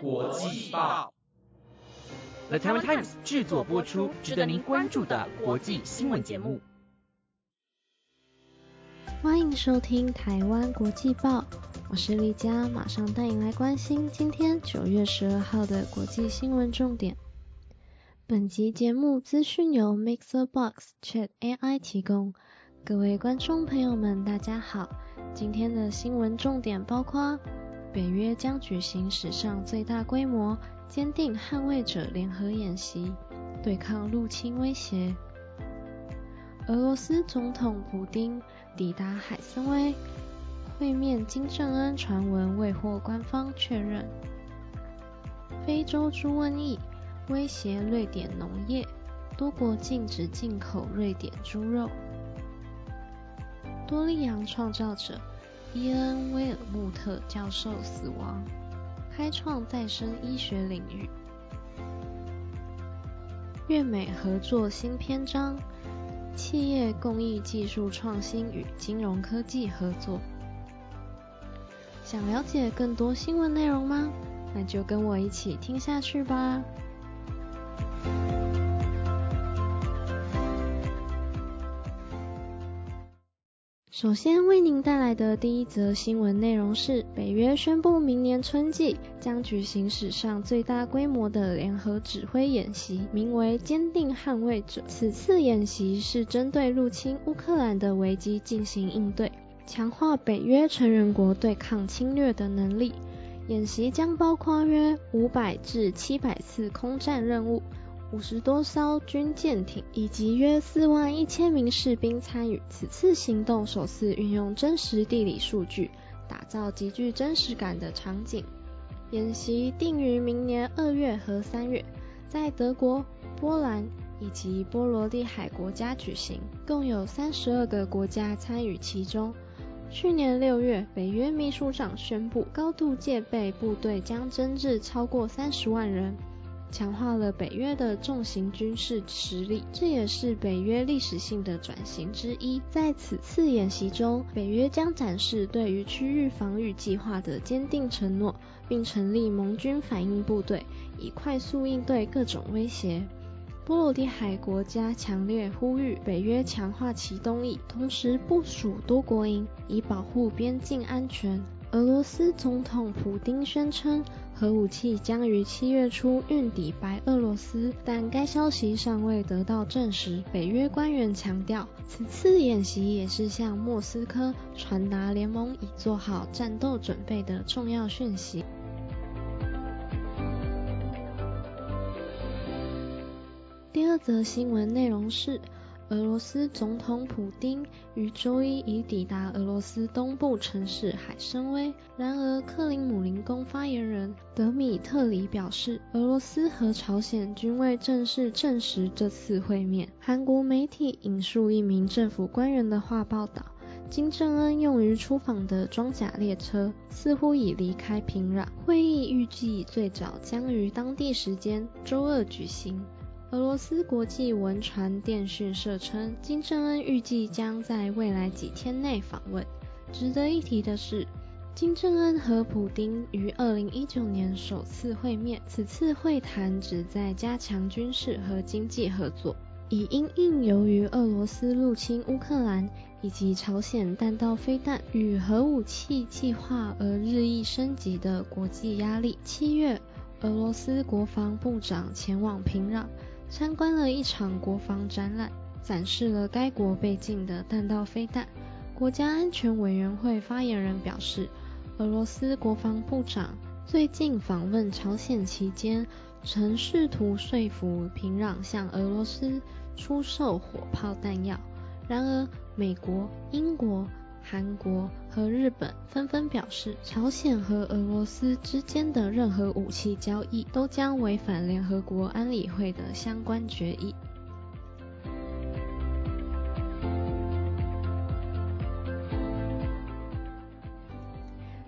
国际报，The Taiwan Times 制作播出，值得您关注的国际新闻节目。欢迎收听台湾国际报，我是丽佳，马上带您来关心今天九月十二号的国际新闻重点。本集节目资讯由 Mixer Box Chat AI 提供。各位观众朋友们，大家好，今天的新闻重点包括。北约将举行史上最大规模坚定捍卫者联合演习，对抗入侵威胁。俄罗斯总统普京抵达海参崴会面金正恩，传闻未获官方确认。非洲猪瘟疫威胁瑞典农业，多国禁止进口瑞典猪肉。多利羊创造者。伊恩·威尔穆特教授死亡，开创再生医学领域。粤美合作新篇章，企业共益技术创新与金融科技合作。想了解更多新闻内容吗？那就跟我一起听下去吧。首先为您带来的第一则新闻内容是，北约宣布明年春季将举行史上最大规模的联合指挥演习，名为“坚定捍卫者”。此次演习是针对入侵乌克兰的危机进行应对，强化北约成员国对抗侵略的能力。演习将包括约五百至七百次空战任务。五十多艘军舰艇以及约四万一千名士兵参与。此次行动首次运用真实地理数据，打造极具真实感的场景。演习定于明年二月和三月，在德国、波兰以及波罗的海国家举行，共有三十二个国家参与其中。去年六月，北约秘书长宣布，高度戒备部队将增至超过三十万人。强化了北约的重型军事实力，这也是北约历史性的转型之一。在此次演习中，北约将展示对于区域防御计划的坚定承诺，并成立盟军反应部队，以快速应对各种威胁。波罗的海国家强烈呼吁北约强化其东翼，同时部署多国营，以保护边境安全。俄罗斯总统普京宣称，核武器将于七月初运抵白俄罗斯，但该消息尚未得到证实。北约官员强调，此次演习也是向莫斯科传达联盟已做好战斗准备的重要讯息。第二则新闻内容是。俄罗斯总统普京于周一已抵达俄罗斯东部城市海参崴。然而，克林姆林宫发言人德米特里表示，俄罗斯和朝鲜均未正式证实这次会面。韩国媒体引述一名政府官员的话报道，金正恩用于出访的装甲列车似乎已离开平壤。会议预计最早将于当地时间周二举行。俄罗斯国际文传电讯社称，金正恩预计将在未来几天内访问。值得一提的是，金正恩和普京于2019年首次会面，此次会谈旨在加强军事和经济合作，以因应由于俄罗斯入侵乌克兰以及朝鲜弹道飞弹与核武器计划而日益升级的国际压力。七月，俄罗斯国防部长前往平壤。参观了一场国防展览，展示了该国被禁的弹道飞弹。国家安全委员会发言人表示，俄罗斯国防部长最近访问朝鲜期间，曾试图说服平壤向俄罗斯出售火炮弹药。然而，美国、英国。韩国和日本纷纷表示，朝鲜和俄罗斯之间的任何武器交易都将违反联合国安理会的相关决议。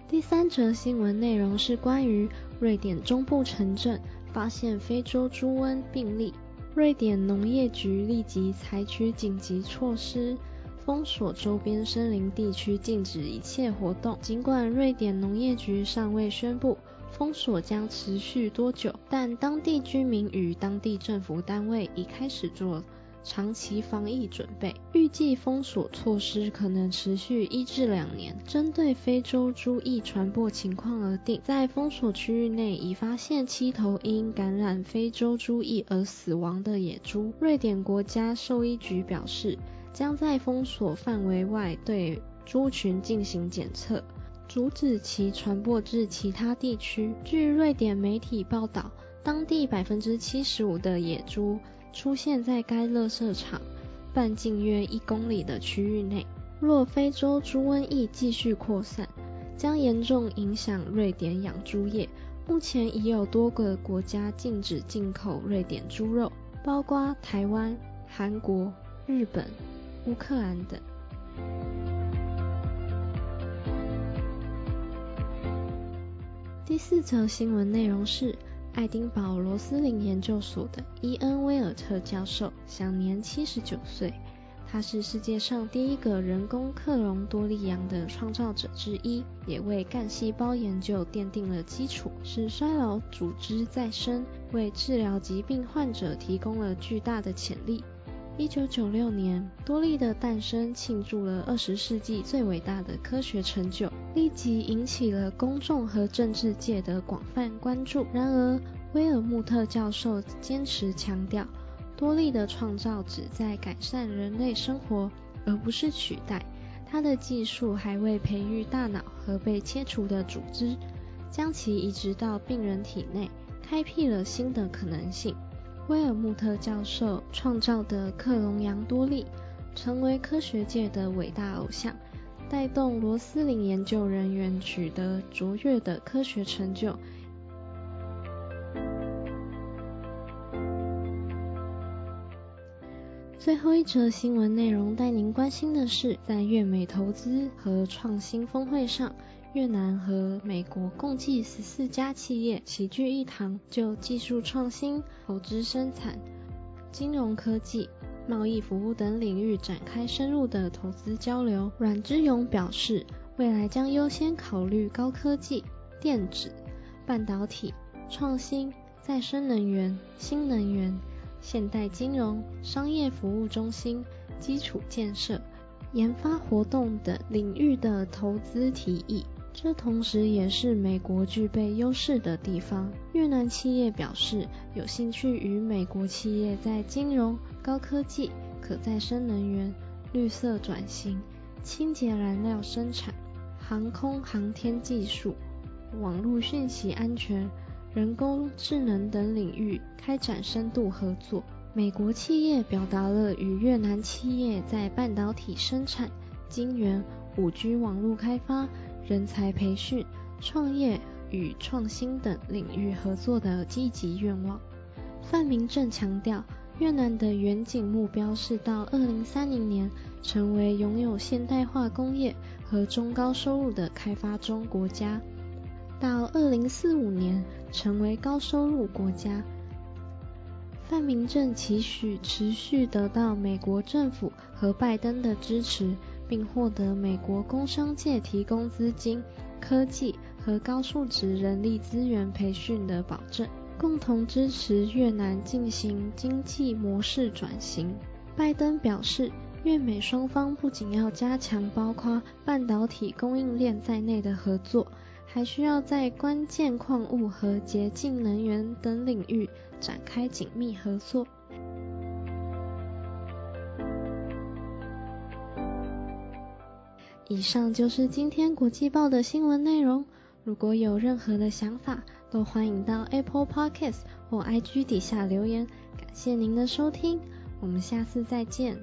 第三则新闻内容是关于瑞典中部城镇发现非洲猪瘟病例，瑞典农业局立即采取紧急措施。封锁周边森林地区，禁止一切活动。尽管瑞典农业局尚未宣布封锁将持续多久，但当地居民与当地政府单位已开始做长期防疫准备，预计封锁措施可能持续一至两年。针对非洲猪疫传播情况而定，在封锁区域内已发现七头因感染非洲猪疫而死亡的野猪。瑞典国家兽医局表示，将在封锁范围外对猪群进行检测。阻止其传播至其他地区。据瑞典媒体报道，当地百分之七十五的野猪出现在该垃圾场半径约一公里的区域内。若非洲猪瘟疫继续扩散，将严重影响瑞典养猪业。目前已有多个国家禁止进口瑞典猪肉，包括台湾、韩国、日本、乌克兰等。第四则新闻内容是，爱丁堡罗斯林研究所的伊恩·威尔特教授享年七十九岁。他是世界上第一个人工克隆多利羊的创造者之一，也为干细胞研究奠定了基础，使衰老组织再生，为治疗疾病患者提供了巨大的潜力。一九九六年，多利的诞生庆祝了二十世纪最伟大的科学成就，立即引起了公众和政治界的广泛关注。然而，威尔穆特教授坚持强调，多利的创造旨在改善人类生活，而不是取代。他的技术还未培育大脑和被切除的组织，将其移植到病人体内，开辟了新的可能性。威尔穆特教授创造的克隆羊多利，成为科学界的伟大偶像，带动罗斯林研究人员取得卓越的科学成就。最后一则新闻内容带您关心的是，在越美投资和创新峰会上。越南和美国共计十四家企业齐聚一堂，就技术创新、投资生产、金融科技、贸易服务等领域展开深入的投资交流。阮之勇表示，未来将优先考虑高科技、电子、半导体、创新、再生能源、新能源、现代金融、商业服务中心、基础建设、研发活动等领域的投资提议。这同时也是美国具备优势的地方。越南企业表示有兴趣与美国企业在金融、高科技、可再生能源、绿色转型、清洁燃料生产、航空航天技术、网络讯息安全、人工智能等领域开展深度合作。美国企业表达了与越南企业在半导体生产、晶圆、五 G 网络开发。人才培训、创业与创新等领域合作的积极愿望。范明正强调，越南的远景目标是到2030年成为拥有现代化工业和中高收入的开发中国家，到2045年成为高收入国家。范明正期许持续得到美国政府和拜登的支持。并获得美国工商界提供资金、科技和高素质人力资源培训的保证，共同支持越南进行经济模式转型。拜登表示，越美双方不仅要加强包括半导体供应链在内的合作，还需要在关键矿物和洁净能源等领域展开紧密合作。以上就是今天国际报的新闻内容。如果有任何的想法，都欢迎到 Apple Podcast 或 IG 底下留言。感谢您的收听，我们下次再见。